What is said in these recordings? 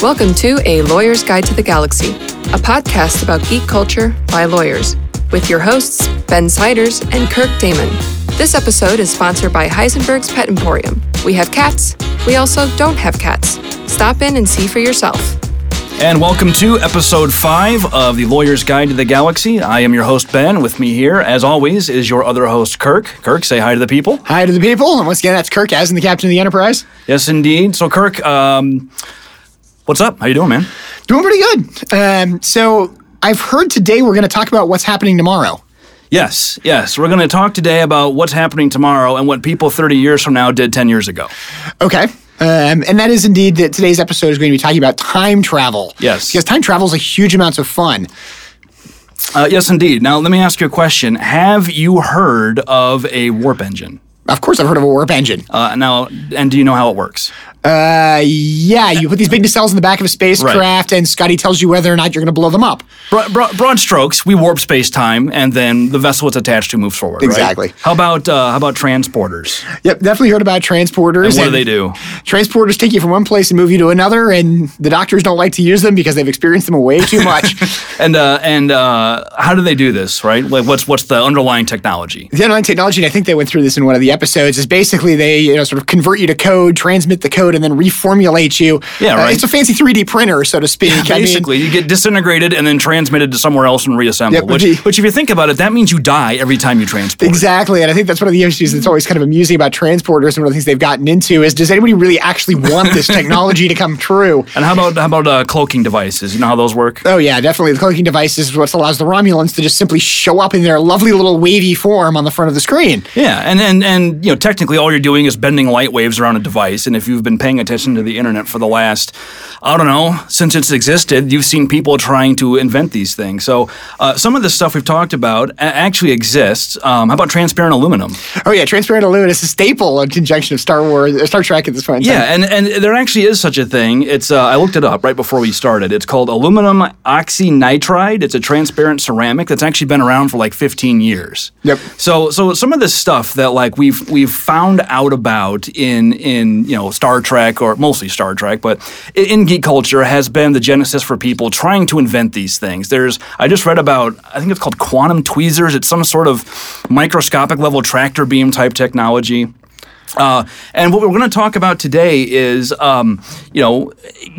Welcome to A Lawyer's Guide to the Galaxy, a podcast about geek culture by lawyers, with your hosts, Ben Siders and Kirk Damon. This episode is sponsored by Heisenberg's Pet Emporium. We have cats, we also don't have cats. Stop in and see for yourself. And welcome to episode five of the Lawyer's Guide to the Galaxy. I am your host, Ben. With me here, as always, is your other host, Kirk. Kirk, say hi to the people. Hi to the people. And once again, that's Kirk as in the captain of the Enterprise. Yes, indeed. So, Kirk, um, what's up? How you doing, man? Doing pretty good. Um, so I've heard today we're going to talk about what's happening tomorrow. Yes, yes. We're going to talk today about what's happening tomorrow and what people 30 years from now did 10 years ago. Okay. Um, and that is indeed that today's episode is going to be talking about time travel. Yes. Because time travel is a huge amount of fun. Uh, yes, indeed. Now, let me ask you a question. Have you heard of a warp engine? Of course, I've heard of a warp engine. Uh, now, and do you know how it works? Uh, yeah, you put these big nacelles in the back of a spacecraft, and Scotty tells you whether or not you're going to blow them up. Broad, broad, broad strokes, we warp space time, and then the vessel it's attached to moves forward. right? Exactly. How about uh, how about transporters? Yep, definitely heard about transporters. And what do they do? Transporters take you from one place and move you to another, and the doctors don't like to use them because they've experienced them way too much. And uh, and uh, how do they do this? Right? Like, what's what's the underlying technology? the underlying technology, and I think they went through this in one of the episodes, is basically they you know sort of convert you to code, transmit the code, and then reformulate you. Yeah, Uh, right. it's a fancy 3D printer, so to speak. I mean, Basically, you get disintegrated and then transmitted to somewhere else and reassembled. Yep, which, the- which, if you think about it, that means you die every time you transport. Exactly, and I think that's one of the issues that's always kind of amusing about transporters, and one of the things they've gotten into is does anybody really actually want this technology to come true? And how about how about uh, cloaking devices? You know how those work? Oh yeah, definitely. The cloaking device is what allows the Romulans to just simply show up in their lovely little wavy form on the front of the screen. Yeah, and, and and you know, technically, all you're doing is bending light waves around a device. And if you've been paying attention to the internet for the last, I don't know, since it's existed, you've seen people trying to invent these things. So uh, some of the stuff we've talked about actually exists. Um, how about transparent aluminum? Oh yeah, transparent aluminum is a staple in conjunction of Star Wars, uh, Star Trek at this point. Yeah, and, and there actually is such a thing. It's uh, I looked it up right before we started. It's called aluminum oxynitride. It's a transparent ceramic that's actually been around for like 15 years. Yep. So so some of this stuff that like we've we've found out about in in you know Star Trek or mostly Star Trek, but in, geek culture has been the genesis for people trying to invent these things. There's I just read about I think it's called quantum tweezers. It's some sort of microscopic level tractor beam type technology. Uh, and what we're going to talk about today is, um, you know,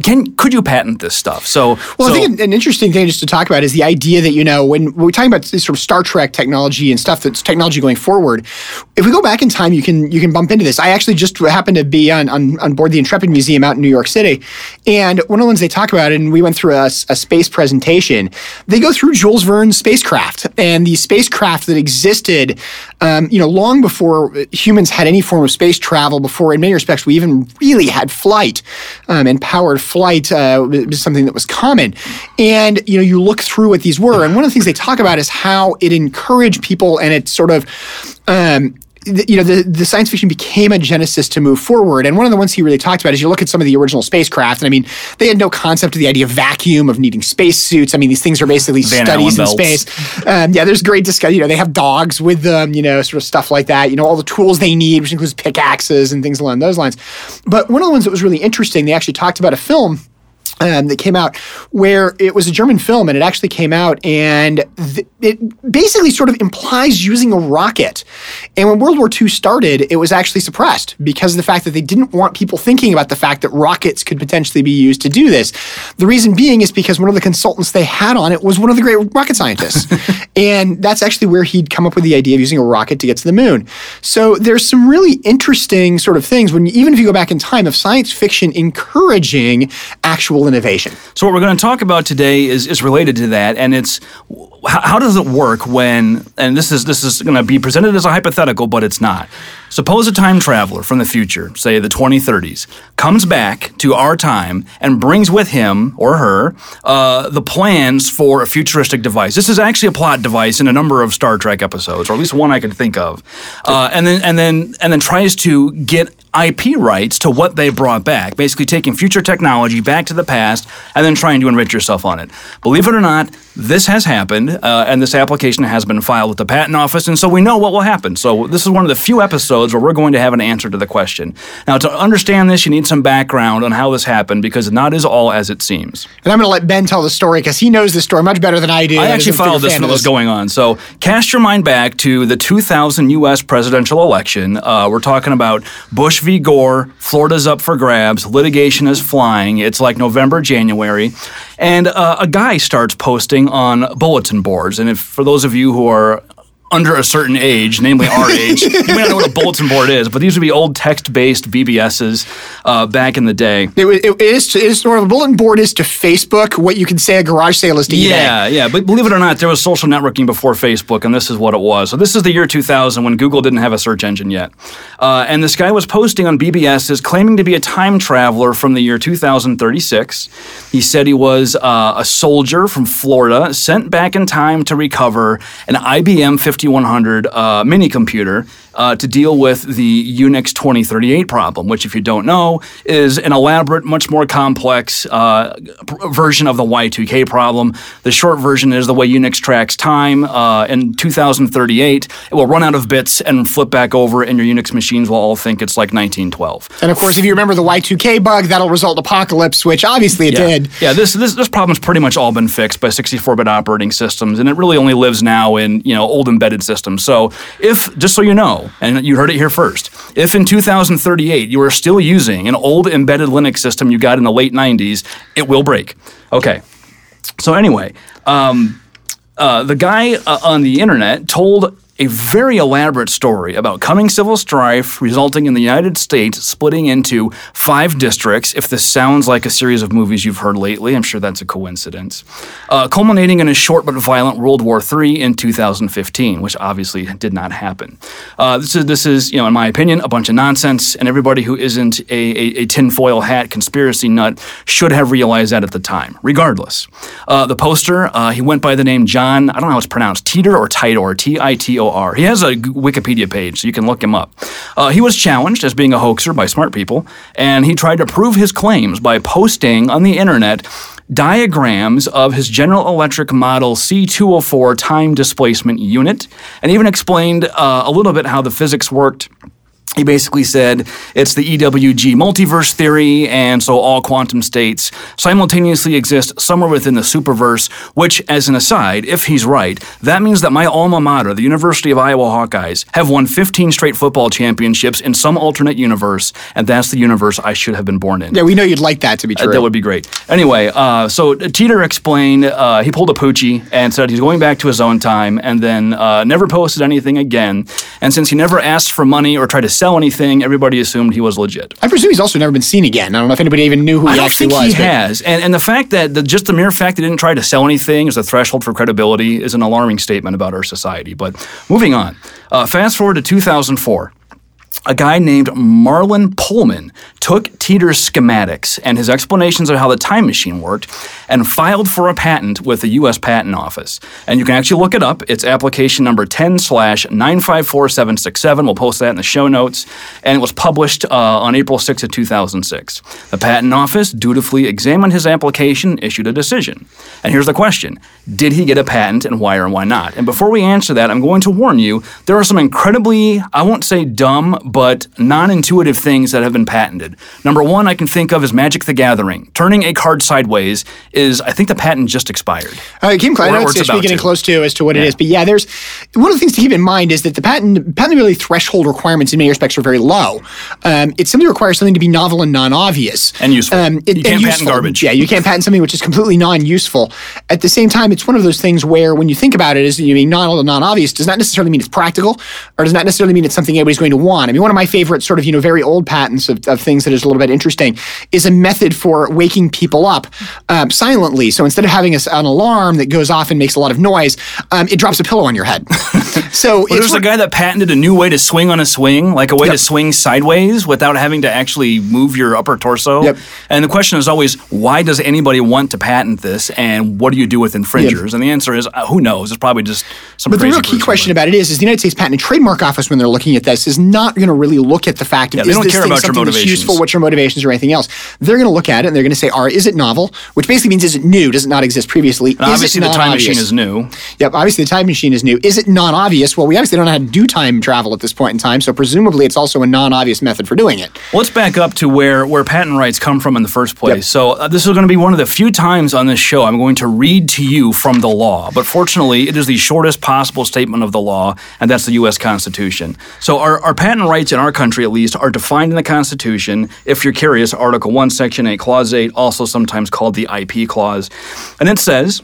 can could you patent this stuff? So, Well, so I think an, interesting thing just to talk about is the idea that you know when, when we're talking about this sort of Star Trek technology and stuff that's technology going forward. If we go back in time, you can you can bump into this. I actually just happened to be on on, on board the Intrepid Museum out in New York City, and one of the ones they talk about, and we went through a space presentation. They go through Jules Verne's spacecraft and the spacecraft that existed, um, you know, long before humans had any form of space travel. Before, in many respects, we even really had flight um, and powered flight uh, was something that was common. And you know, you look through what these were, and one of the things they talk about is how it encouraged people, and it sort of. Um, you know, the, the science fiction became a genesis to move forward. And one of the ones he really talked about is you look at some of the original spacecraft, and I mean, they had no concept of the idea of vacuum, of needing spacesuits. I mean, these things are basically Van studies in space. Um, yeah, there's great discussion. You know, they have dogs with them, you know, sort of stuff like that. You know, all the tools they need, which includes pickaxes and things along those lines. But one of the ones that was really interesting, they actually talked about a film um, that came out where it was a German film and it actually came out and th- it basically sort of implies using a rocket. And when World War II started, it was actually suppressed because of the fact that they didn't want people thinking about the fact that rockets could potentially be used to do this. The reason being is because one of the consultants they had on it was one of the great rocket scientists. and that's actually where he'd come up with the idea of using a rocket to get to the moon. So there's some really interesting sort of things when even if you go back in time of science fiction encouraging actual innovation. So what we're going to talk about today is, is related to that, and it's how, does it work when? And this is this is going to be presented as a hypothetical, but it's not. Suppose a time traveler from the future, say the 2030s, comes back to our time and brings with him or her uh, the plans for a futuristic device. This is actually a plot device in a number of Star Trek episodes, or at least one I could think of, uh, and then and then and then tries to get IP rights to what they brought back, basically taking future technology back to the past and then trying to enrich yourself on it. Believe it or not, this has happened, uh, and this application has been filed with the patent office, and so we know what will happen. So this is one of the few episodes where we're going to have an answer to the question. Now, to understand this, you need some background on how this happened because not is all as it seems. And I'm going to let Ben tell the story because he knows this story much better than I do. I actually is a bigger followed this it was going on. So cast your mind back to the 2000 U.S. presidential election. Uh, we're talking about Bush v. Gore. Florida's up for grabs. Litigation is flying. It's like November, January, and uh, a guy starts posting on bulletin boards. And if for those of you who are under a certain age, namely our age, you may not know what a bulletin board is, but these would be old text-based BBSs uh, back in the day. It, it, it is to, it is sort of a bulletin board is to Facebook what you can say a garage sale is to eBay. Yeah, yeah. But believe it or not, there was social networking before Facebook, and this is what it was. So this is the year 2000 when Google didn't have a search engine yet. Uh, and this guy was posting on BBSs claiming to be a time traveler from the year 2036. He said he was uh, a soldier from Florida sent back in time to recover an IBM 5100 uh, mini computer uh, to deal with the Unix 2038 problem, which, if you don't know, is an elaborate, much more complex uh, version of the Y2K problem. The short version is the way Unix tracks time. Uh, in 2038, it will run out of bits and flip back over, and your Unix machines will all think it's like 1912. And of course, if you remember the Y2K bug, that'll result in apocalypse, which obviously it Yeah. did. Yeah, this this this problem's pretty much all been fixed by 64-bit operating systems, and it really only lives now in you know old embedded systems. So if just so you know, and you heard it here first, if in 2038 you are still using an old embedded Linux system you got in the late 90s, it will break. Okay. So anyway, um, uh, the guy uh, on the internet told a very elaborate story about coming civil strife resulting in the United States splitting into five districts. If this sounds like a series of movies you've heard lately, I'm sure that's a coincidence. Uh, culminating in a short but violent World War III in 2015, which obviously did not happen. Uh, this is this is you know in my opinion a bunch of nonsense, and everybody who isn't a, a, a tinfoil hat conspiracy nut should have realized that at the time. Regardless, uh, the poster uh, he went by the name John. I don't know how it's pronounced, Teeter or Titor, T I T O R. He has a Wikipedia page, so you can look him up. Uh, he was challenged as being a hoaxer by smart people, and he tried to prove his claims by posting on the internet diagrams of his General Electric Model C204 time displacement unit, and even explained uh, a little bit how the physics worked. He basically said it's the EWG multiverse theory, and so all quantum states simultaneously exist somewhere within the superverse, which, as an aside, if he's right, that means that my alma mater, the University of Iowa Hawkeyes, have won 15 straight football championships in some alternate universe, and that's the universe I should have been born in. Yeah, we know you'd like that to be true. That would be great. Anyway, uh, so Teeter explained uh, he pulled a poochie and said he's going back to his own time, and then uh, never posted anything again. And since he never asked for money or tried to sell anything, everybody assumed he was legit. I presume he's also never been seen again. I don't know if anybody even knew who I he don't actually think was. he but- has, and and the fact that the, just the mere fact that he didn't try to sell anything as a threshold for credibility is an alarming statement about our society. But moving on, uh, fast forward to 2004. A guy named Marlon Pullman took Teeter's schematics and his explanations of how the time machine worked and filed for a patent with the U.S. Patent Office. And you can actually look it up. It's application number 10 slash 954767. We'll post that in the show notes. And it was published uh, on April 6th of 2006. The Patent Office dutifully examined his application issued a decision. And here's the question Did he get a patent and why or why not? And before we answer that, I'm going to warn you there are some incredibly, I won't say dumb, but non intuitive things that have been patented. Number one, I can think of is Magic the Gathering. Turning a card sideways is, I think the patent just expired. Uh, Kim Klein, Or- I or know it's we're getting to. close to as to what it Yeah. is, but yeah, there's one of the things to keep in mind is that the patent patentability threshold requirements in many respects are very low. Um, it simply requires something to be novel and non-obvious And useful. Um, You can't patent useful. garbage. Yeah, you can't patent something which is completely non-useful. At the same time, it's one of those things where when you think about it, is you mean novel and non-obvious does not necessarily mean it's practical, or does not necessarily mean it's something everybody's going to want. I mean, one of my favorite sort of you know very old patents of, of things that is a little bit interesting is a method for waking people up um, silently. So instead of having a an alarm that goes off and makes a lot of noise, um, it drops a pillow on your head. So Well, there's a guy that patented a new way to swing on a swing, like a way to swing sideways without having to actually move your upper torso. Yep. And the question is always, why does anybody want to patent this, and what do you do with infringers? And the answer is, uh, who knows? It's probably just some. But the real key question about it is, is the United States Patent and Trademark Office, when they're looking at this, is not going to really look at the fact of Yeah, they is don't this care thing about your something that's motivations. useful, what's your motivations, or anything else. They're going to look at it and they're going to say, "Are is it novel?" Which basically means is it new? Does it not exist previously? Obviously, the time machine is new. Yep, obviously the time machine is new. Is it non-obvious? Well, we obviously don't know how to do time travel at this point in time, so presumably it's also a non-obvious method for doing it. Well, let's back up to where, where patent rights come from in the first place. Yep. So, uh, this is going to be one of the few times on this show I'm going to read to you from the law. But fortunately, it is the shortest possible statement of the law, and that's the U.S. Constitution. So, our, our patent rights in our country, at least, are defined in the Constitution. If you're curious, Article 1, Section 8, Clause 8, also sometimes called the IP Clause. And it says,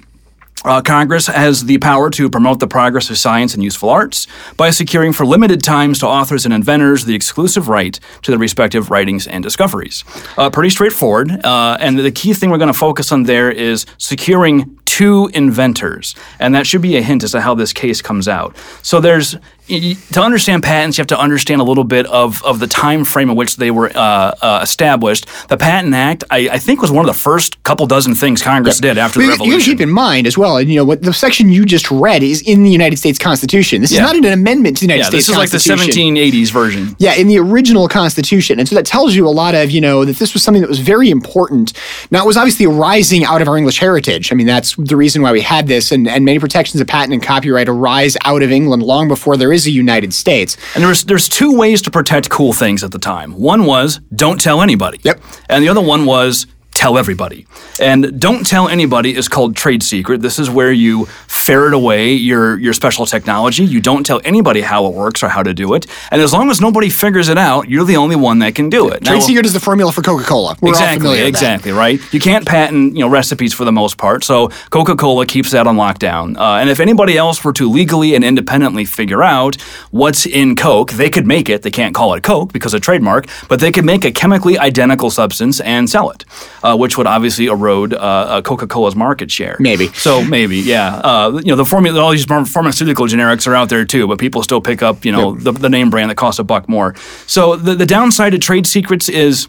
uh, Congress has the power to promote the progress of science and useful arts by securing for limited times to authors and inventors the exclusive right to their respective writings and discoveries. Uh, pretty straightforward. Uh, and the key thing we're going to focus on there is securing to inventors. And that should be a hint as to how this case comes out. So there's to understand patents, you have to understand a little bit of, of the time frame in which they were uh, uh, established. The Patent Act, I, I think, was one of the first couple dozen things Congress did after But the you- you Revolution. gotta keep in mind as well, and you know what the section you just read is in the United States Constitution. This Yeah. is not an amendment to the United Yeah, States this is like the 1780s version. Yeah, in the original Constitution. And so that tells you a lot of, you know, that this was something that was very important. Now, it was obviously arising out of our English heritage. I mean, that's the reason why we had this. And, and many protections of patent and copyright arise out of England long before there is a United States. And there's there's two ways to protect cool things at the time. One was don't tell anybody. Yep. And the other one was tell everybody. And don't tell anybody is called trade secret. This is where you ferret away your your special technology. You don't tell anybody how it works or how to do it. And as long as nobody figures it out, you're the only one that can do it. Trade Now- secret is the formula for Coca Cola. We're exactly, exactly, right? You can't patent, you know, recipes for the most part. So Coca-Cola keeps that on lockdown. Uh, and if anybody else were to legally and independently figure out what's in Coke, they could make it. They can't call it Coke because of trademark, but they could make a chemically identical substance and sell it, uh, which would obviously erode uh, uh, Coca-Cola's market share. Maybe. So maybe, yeah. Uh, you know, the formula, all these pharmaceutical generics are out there too, but people still pick up, you know, the, the name brand that costs a buck more. So the, the downside to trade secrets is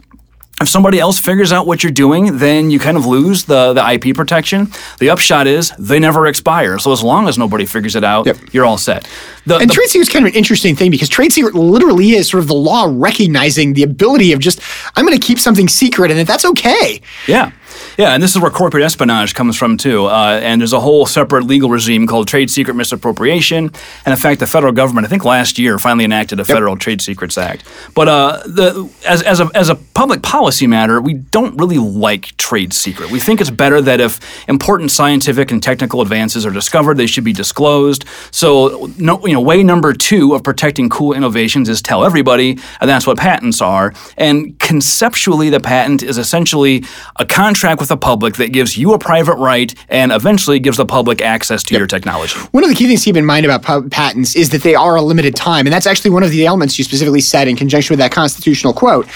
if somebody else figures out what you're doing, then you kind of lose the, the IP protection. The upshot is they never expire. So as long as nobody figures it out, Yep. you're all set. The, And the- trade secret is kind of an interesting thing because trade secret literally is sort of the law recognizing the ability of just, I'm going to keep something secret and that that's okay. Yeah. Yeah, and this is where corporate espionage comes from too. Uh, and there's a whole separate legal regime called trade secret misappropriation. And in fact, the federal government, I think last year, finally enacted a Federal Trade Secrets Act. But uh, the as, as, a, as a public policy matter, we don't really like trade secret. We think it's better that if important scientific and technical advances are discovered, they should be disclosed. So, no, you know, way number two of protecting cool innovations is tell everybody, and that's what patents are. And conceptually, the patent is essentially a contract with the public that gives you a private right and eventually gives the public access to your technology. One of the key things to keep in mind about patents is that they are a limited time, and that's actually one of the elements you specifically said in conjunction with that constitutional quote.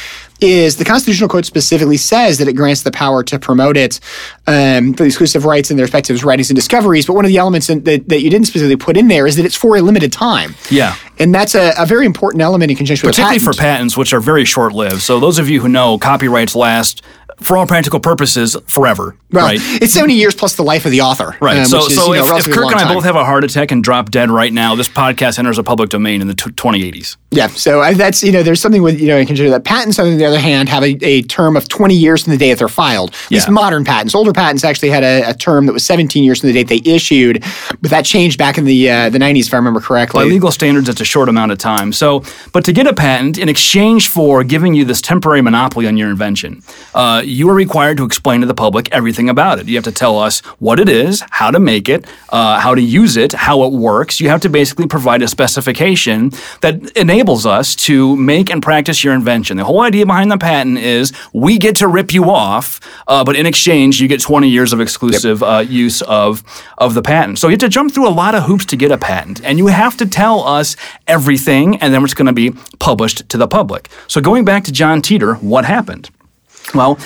Is the constitutional quote specifically says that it grants the power to promote it um, for the exclusive rights and their respective writings and discoveries. But one of the elements in, that, that you didn't specifically put in there is that it's for a limited time. Yeah. And that's a, a very important element in conjunction with a Particularly patent. for patents, which are very short lived. So, those of you who know, copyrights last, for all practical purposes, forever. Well, right? it's 70 years plus the life of the author. Right. um, so, is, so you know, if, if Kirk and I time. both have a heart attack and drop dead right now, this podcast enters a public domain in the t- 2080s. Yeah, so I, that's you know there's something with you know in consider that patents on the other hand have a, a term of 20 years from the day that they're filed. At least Yeah. modern patents. Older patents actually had a, a term that was 17 years from the date they issued, but that changed back in the uh, the 90s if I remember correctly. By legal standards, it's a short amount of time. So, but to get a patent, in exchange for giving you this temporary monopoly on your invention, uh, you are required to explain to the public everything about it. You have to tell us what it is, how to make it, uh, how to use it, how it works. You have to basically provide a specification that enables us to make and practice your invention. The whole idea behind the patent is we get to rip you off, uh, but in exchange, you get 20 years of exclusive uh, use of of the patent. So you have to jump through a lot of hoops to get a patent, and you have to tell us everything, and then it's going to be published to the public. So going back to John Teeter, what happened? Well,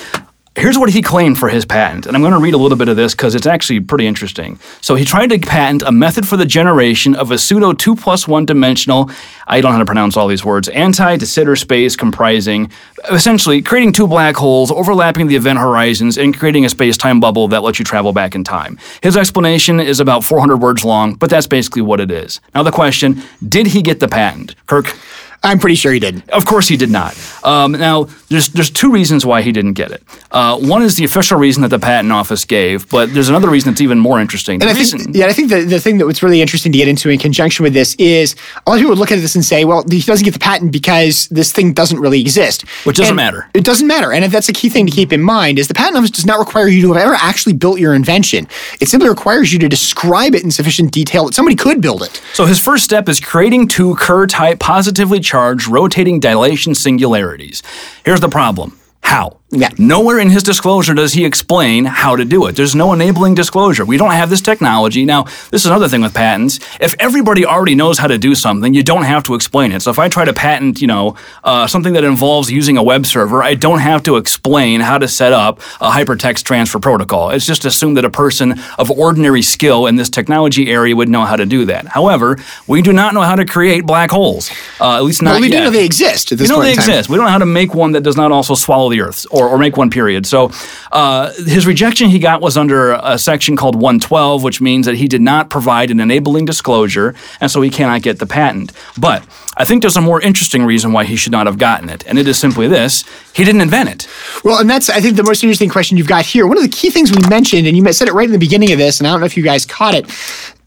Here's what he claimed for his patent, and I'm going to read a little bit of this because it's actually pretty interesting. So he tried to patent a method for the generation of a pseudo two plus one dimensional, I don't know how to pronounce all these words, anti de Sitter space comprising essentially creating two black holes, overlapping the event horizons, and creating a space time bubble that lets you travel back in time. His explanation is about 400 words long, but that's basically what it is. Now, the question did he get the patent? Kirk? I'm pretty sure he didn't. Of course, he did not. Um, now, there's there's two reasons why he didn't get it. Uh, one is the official reason that the patent office gave, but there's another reason that's even more interesting. The And I reason, think, yeah, I think the, the thing that was really interesting to get into in conjunction with this is a lot of people would look at this and say, well, he doesn't get the patent because this thing doesn't really exist. Which doesn't And matter. It doesn't matter. And that's a key thing to keep in mind is the patent office does not require you to have ever actually built your invention. It simply requires you to describe it in sufficient detail that somebody could build it. So his first step is creating two Kerr-type positively charged rotating dilation singularities. Here's the problem. How? Yeah. Nowhere in his disclosure does he explain how to do it. There's no enabling disclosure. We don't have this technology. Now, this is another thing with patents. If everybody already knows how to do something, you don't have to explain it. So if I try to patent, you know, uh, something that involves using a web server, I don't have to explain how to set up a hypertext transfer protocol. It's just assumed that a person of ordinary skill in this technology area would know how to do that. However, we do not know how to create black holes. Uh, at least not Well, we yet. do know they exist at this We know they exist. We don't know how to make one that does not also swallow the earth or, or make one period. So uh, his rejection he got was under a section called 112, which means that he did not provide an enabling disclosure, and so he cannot get the patent. But I think there's a more interesting reason why he should not have gotten it, and it is simply this: he didn't invent it. Well, and that's I think the most interesting question you've got here. One of the key things we mentioned, and you said it right in the beginning of this, and I don't know if you guys caught it.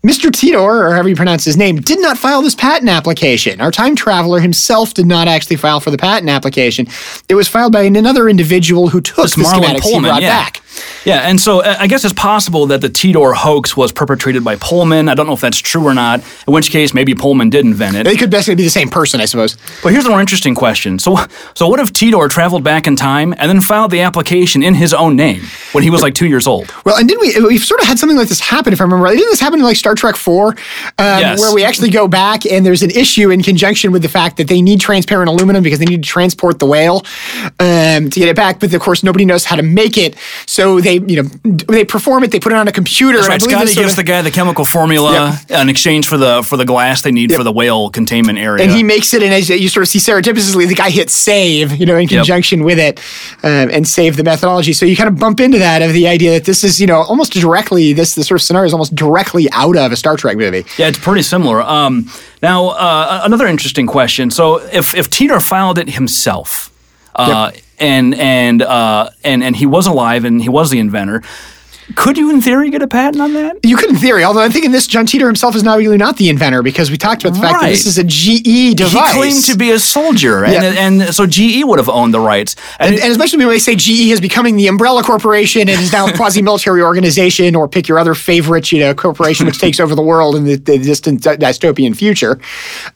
Mr. Titor, or however you pronounce his name, did not file this patent application. Our time traveler himself did not actually file for the patent application. It was filed by another individual who took It's the Marlon schematics he Pullman, brought yeah. back. Yeah, and so uh, I guess it's possible that the Titor hoax was perpetrated by Pullman. I don't know if that's true or not. In which case, maybe Pullman did invent it. They could basically be the same person, I suppose. But here's the more interesting question. So, so what if Titor traveled back in time and then filed the application in his own name when he was like two years old? Well, and didn't we? We've sort of had something like this happen, if I remember right. Didn't this happen in like Star Trek Four, um, Yes. where we actually go back and there's an issue in conjunction with the fact that they need transparent aluminum because they need to transport the whale um, to get it back, but of course nobody knows how to make it, so they, you know, they perform it, they put it on a computer. That's right. Scotty gives of- the guy the chemical formula in exchange for the for the glass they need for the whale containment area. and he makes it, and as you sort of see serendipitously, the guy hits save, you know, in conjunction with it, um, and save the methodology. So you kind of bump into that of the idea that this is, you know, almost directly this the sort of scenario is almost directly out of a Star Trek movie. Yeah, it's pretty similar. Um, now, uh, another interesting question. So, if if Teeter filed it himself, uh, and and uh, and and he was alive and he was the inventor, could you, in theory, get a patent on that? You could in theory, although I think in this, John Teeter himself is now really not the inventor because we talked about the fact that this is a GE device. He claimed to be a soldier, and, Yeah. and so GE would have owned the rights. And, And, and especially when we say GE is becoming the umbrella corporation and is now a quasi-military organization, or pick your other favorite, you know, corporation which takes over the world in the, the distant dystopian future.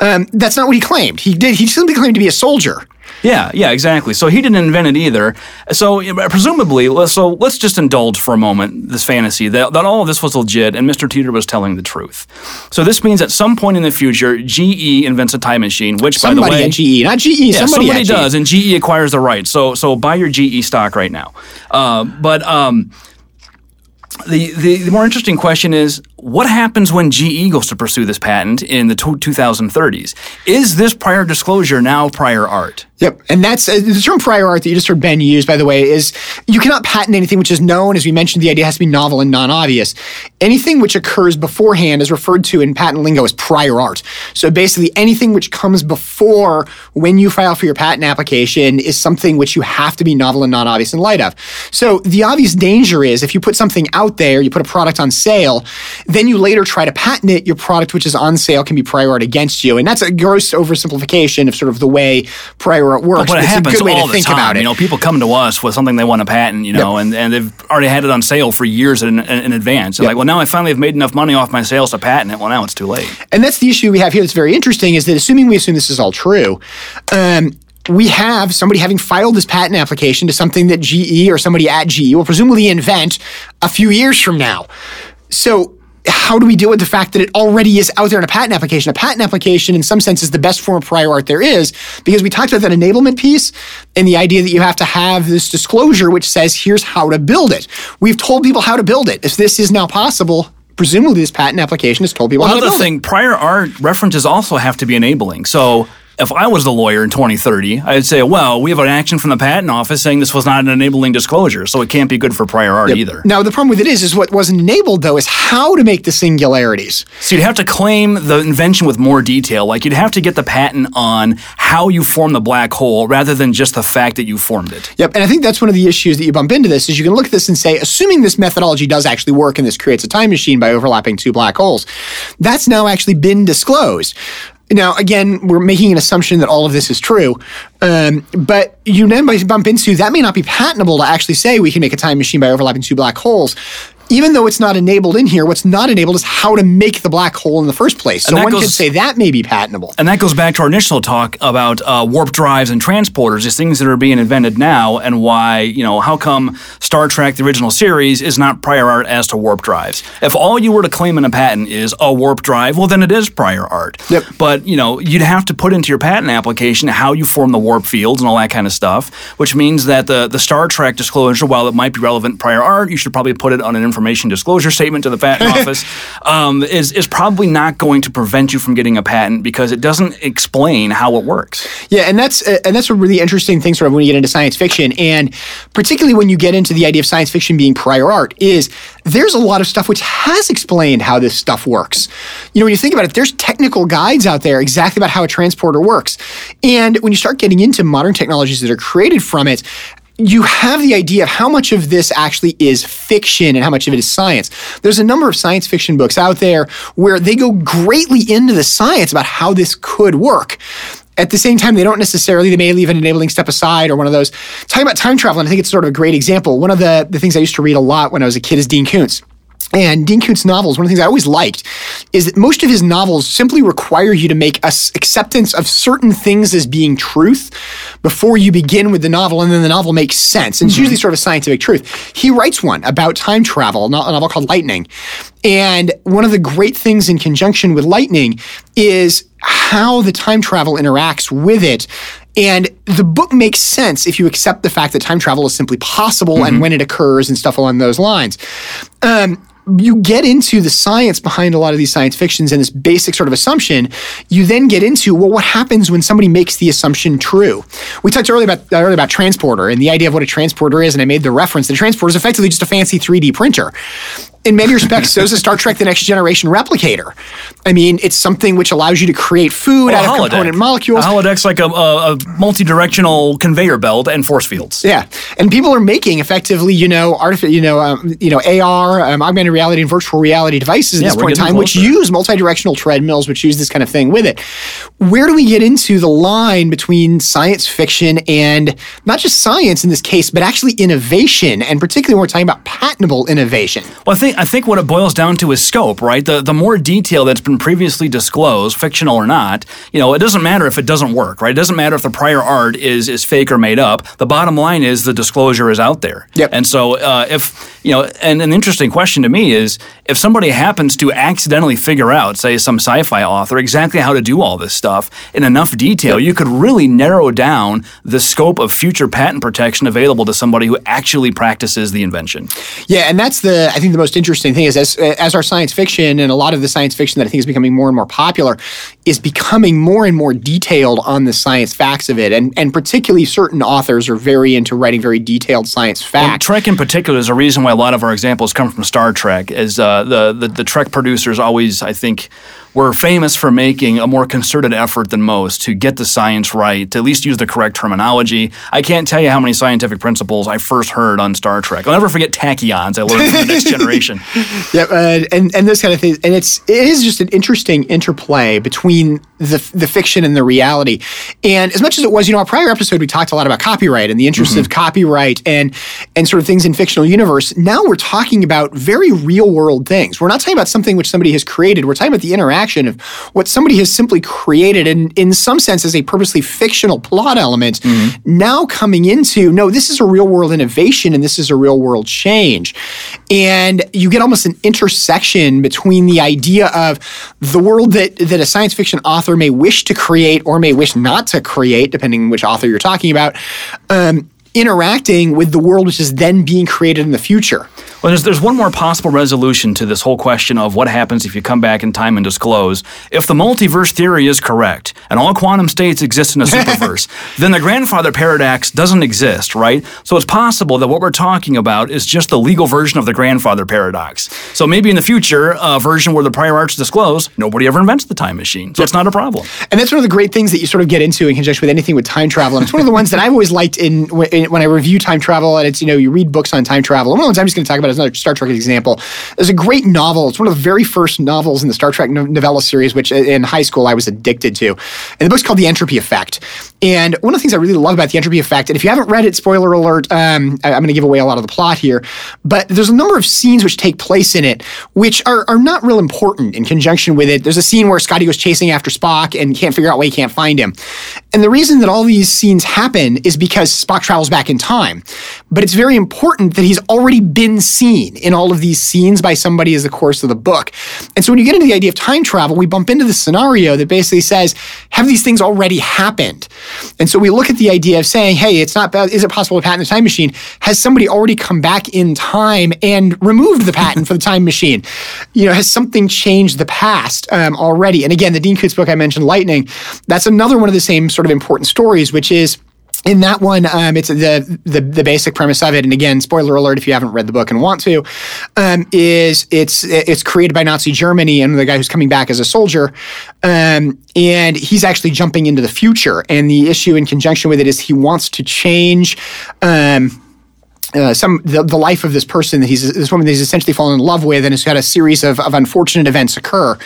Um, that's not what he claimed. He did. He simply claimed to be a soldier. Yeah, yeah, exactly. So he didn't invent it either. So presumably, so let's just indulge for a moment this fantasy that, that all of this was legit and Mr. Teeter was telling the truth. So this means at some point in the future, GE invents a time machine, which by Somebody the way, at GE, not GE. yeah, somebody, somebody E. GE. does, and GE acquires the rights. So so buy your GE stock right now. Uh, but um, the, the the more interesting question is what happens when GE goes to pursue this patent in the two- 2030s? Is this prior disclosure now prior art? Yep, and that's uh, the term prior art that you just heard Ben use. By the way, is you cannot patent anything which is known. As we mentioned, the idea has to be novel and non-obvious. Anything which occurs beforehand is referred to in patent lingo as prior art. So basically, anything which comes before when you file for your patent application is something which you have to be novel and non-obvious in light of. So the obvious danger is if you put something out there, you put a product on sale, then you later try to patent it, your product which is on sale can be prior art against you, and that's a gross oversimplification of sort of the way prior art works. But it it's a good way to think time. about it. You know, people come to us with something they want to patent, you know, and, and they've already had it on sale for years in, in, in advance. They're like, well, now I finally have made enough money off my sales to patent it. Well, now it's too late. And that's the issue we have here that's very interesting is that assuming we assume this is all true, um, we have somebody having filed this patent application to something that GE or somebody at GE will presumably invent a few years from now. So how do we deal with the fact that it already is out there in a patent application? A patent application, in some sense, is the best form of prior art there is because we talked about that enablement piece and the idea that you have to have this disclosure which says here's how to build it. We've told people how to build it. If this is now possible, presumably this patent application has told people well, how to build thing, it. Another thing, prior art references also have to be enabling. So if I was the lawyer in 2030, I'd say, well, we have an action from the patent office saying this was not an enabling disclosure, so it can't be good for prior art either. Now the problem with it is, is what wasn't enabled though is how to make the singularities. So you'd have to claim the invention with more detail. Like you'd have to get the patent on how you form the black hole rather than just the fact that you formed it. Yep, and I think that's one of the issues that you bump into this is you can look at this and say, assuming this methodology does actually work and this creates a time machine by overlapping two black holes, that's now actually been disclosed. Now, again, we're making an assumption that all of this is true, um, but you then bump into that may not be patentable to actually say we can make a time machine by overlapping two black holes. Even though it's not enabled in here, what's not enabled is how to make the black hole in the first place. So one goes- could say that may be patentable. And that goes back to our initial talk about uh, warp drives and transporters, these things that are being invented now, and why, you know, how come Star Trek, the original series, is not prior art as to warp drives? If all you were to claim in a patent is a warp drive, well, then it is prior art. Yep. But, you know, you'd have to put into your patent application how you form the warp fields and all that kind of stuff, which means that the, the Star Trek disclosure, while it might be relevant prior art, you should probably put it on an information disclosure statement to the patent office, um, is, is probably not going to prevent you from getting a patent because it doesn't explain how it works. Yeah, and that's uh, and that's a really interesting thing, sort of when you get into science fiction, and particularly when you get into the idea of science fiction being prior art, is there's a lot of stuff which has explained how this stuff works. You know, when you think about it, there's technical guides out there exactly about how a transporter works, and when you start getting into modern technologies that are created from it. You have the idea of how much of this actually is fiction and how much of it is science. There's a number of science fiction books out there where they go greatly into the science about how this could work at the same time, they don't necessarily, they may leave an enabling step aside or one of those. Talking about time travel, and I think it's sort of a great example. One of the, the things I used to read a lot when I was a kid is Dean Koontz. And Dean Koontz novels, one of the things I always liked is that most of his novels simply require you to make a s- acceptance of certain things as being truth before you begin with the novel, and then the novel makes sense. And it's usually sort of a scientific truth. He writes one about time travel, a novel called Lightning. And one of the great things in conjunction with Lightning is how the time travel interacts with it. And the book makes sense if you accept the fact that time travel is simply possible and when it occurs and stuff along those lines. Um, you get into the science behind a lot of these science fictions and this basic sort of assumption. You then get into well, what happens when somebody makes the assumption true? We talked earlier about earlier about transporter and the idea of what a transporter is, and I made the reference that transporter is effectively just a fancy 3D printer in many respects, so is a Star Trek The Next Generation replicator. I mean, it's something which allows you to create food out of component molecules. A holodeck's like a, a, a multi-directional conveyor belt and force fields. Yeah, and people are making effectively, you know, artificial, you know, um, you know, AR, um, augmented reality, and virtual reality devices at Yeah, this point in time, which use multi-directional treadmills, which use this kind of thing with it. Where do we get into the line between science fiction and not just science in this case, but actually innovation, and particularly when we're talking about patentable innovation? Well, I think I think what it boils down to is scope, right? The the more detail that's been previously disclosed, fictional or not, you know, it doesn't matter if it doesn't work, right? It doesn't matter if the prior art is is fake or made up. The bottom line is the disclosure is out there. Yep. And so uh, if you know, and an interesting question to me is if somebody happens to accidentally figure out, say, some sci-fi author exactly how to do all this stuff in enough detail, you could really narrow down the scope of future patent protection available to somebody who actually practices the invention. Yeah, and that's the I think the most interesting thing is as as our science fiction and a lot of the science fiction that I think is becoming more and more popular is becoming more and more detailed on the science facts of it, and and particularly certain authors are very into writing very detailed science facts. Trek in particular is a reason why a lot of our examples come from Star Trek. as uh, the, the the Trek producers always, I think, were famous for making a more concerted effort than most to get the science right, to at least use the correct terminology. I can't tell you how many scientific principles I first heard on Star Trek. I'll never forget tachyons. I learned from the Next Generation. Yep, uh, and and those kind of things, and it's it is just an interesting interplay between the the fiction and the reality. And as much as it was, you know, our prior episode we talked a lot about copyright and the interest of copyright and and sort of things in fictional universe. Now we're talking about very real world things. We're not talking about something which somebody has created. We're talking about the interaction interaction of what somebody has simply created and in some sense as a purposely fictional plot element mm-hmm. now coming into no this is a real world innovation and this is a real world change and you get almost an intersection between the idea of the world that that a science fiction author may wish to create or may wish not to create depending on which author you're talking about um, interacting with the world which is then being created in the future. Well, there's, there's one more possible resolution to this whole question of what happens if you come back in time and disclose. If the multiverse theory is correct and all quantum states exist in a superverse, then the grandfather paradox doesn't exist, right? So it's possible that what we're talking about is just the legal version of the grandfather paradox. So maybe in the future, a version where the prior art's disclosed, nobody ever invents the time machine. So it's not a problem. And that's one of the great things that you sort of get into in conjunction with anything with time travel. And it's one of the ones that I've always liked in, in when I review time travel and it's, you know, you read books on time travel. One of the ones I'm just going to talk about is another Star Trek example. There's a great novel. It's one of the very first novels in the Star Trek novella series, which in high school I was addicted to. And the book's called The Entropy Effect. And one of the things I really love about The Entropy Effect, and if you haven't read it, spoiler alert, um, I, am going to give away a lot of the plot here, but there's a number of scenes which take place in it which are, are not real important in conjunction with it. There's a scene where Scotty goes chasing after Spock and can't figure out why he can't find him. And the reason that all these scenes happen is because Spock travels back in time. But it's very important that he's already been seen in all of these scenes by somebody as the course of the book. And so when you get into the idea of time travel, we bump into the scenario that basically says, have these things already happened? And so we look at the idea of saying, hey, it's not. Is it possible to patent the time machine? Has somebody already come back in time and removed the patent for the time machine? You know, has something changed the past um, already? And again, the Dean Koontz book I mentioned, Lightning, that's another one of the same sort of important stories, which is in that one, um, it's the, the the basic premise of it, and again, spoiler alert if you haven't read the book and want to, um, is it's it's created by Nazi Germany and the guy who's coming back as a soldier, um, and he's actually jumping into the future. And the issue in conjunction with it is he wants to change. Uh, some the, the life of this person that he's this woman that he's essentially fallen in love with and has had a series of, of unfortunate events occur.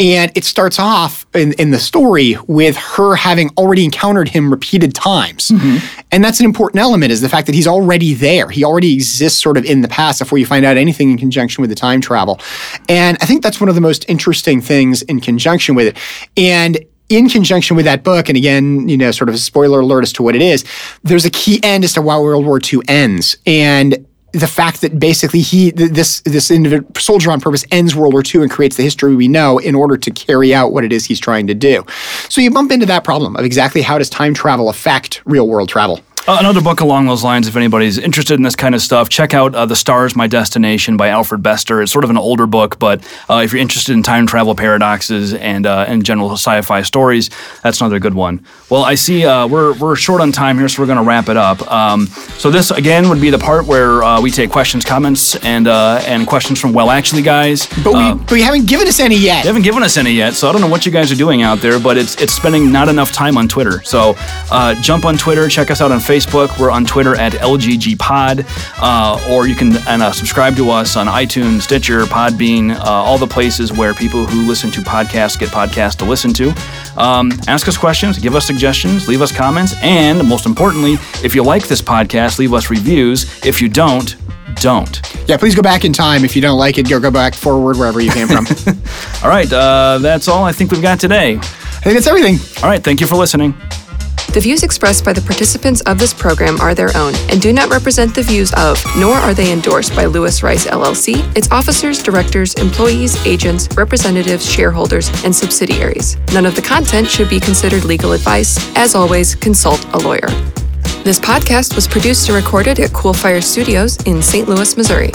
And it starts off in, in the story with her having already encountered him repeated times. Mm-hmm. and that's an important element is the fact that he's already there. He already exists sort of in the past before you find out anything in conjunction with the time travel. And i think that's one of the most interesting things in conjunction with it. And in conjunction with that book, and again, you know, sort of a spoiler alert as to what it is, there's a key end as to why World War II ends. And the fact that basically he this this individual soldier on purpose ends World War II and creates the history we know in order to carry out what it is he's trying to do. So you bump into that problem of exactly how does time travel affect real world travel. Uh, another book along those lines, if anybody's interested in this kind of stuff, check out uh, The Stars, My Destination by Alfred Bester. It's sort of an older book, but uh, if you're interested in time travel paradoxes and, uh, and general sci fi stories, that's another good one. Well, I see uh, we're, we're short on time here, so we're going to wrap it up. Um, so, this again would be the part where uh, we take questions, comments, and and questions from Well Actually guys. But we, but we haven't given us any yet. They haven't given us any yet, so I don't know what you guys are doing out there, but it's, it's spending not enough time on Twitter. So, jump on Twitter, check us out on Facebook. Facebook. We're on Twitter at LGG Pod, uh, or you can and, uh, subscribe to us on iTunes, Stitcher, Podbean, uh, all the places where people who listen to podcasts get podcasts to listen to. Um, ask us questions, give us suggestions, leave us comments, and most importantly, if you like this podcast, leave us reviews. If you don't, don't. Yeah, please go back in time. If you don't like it, go go back forward wherever you came from. all right, uh, that's all I think we've got today. I think that's everything. All right, thank you for listening. The views expressed by the participants of this program are their own and do not represent the views of, nor are they endorsed by Lewis Rice LLC, its officers, directors, employees, agents, representatives, shareholders, and subsidiaries. None of the content should be considered legal advice. As always, consult a lawyer. This podcast was produced and recorded at Coolfire Studios in St. Louis, Missouri.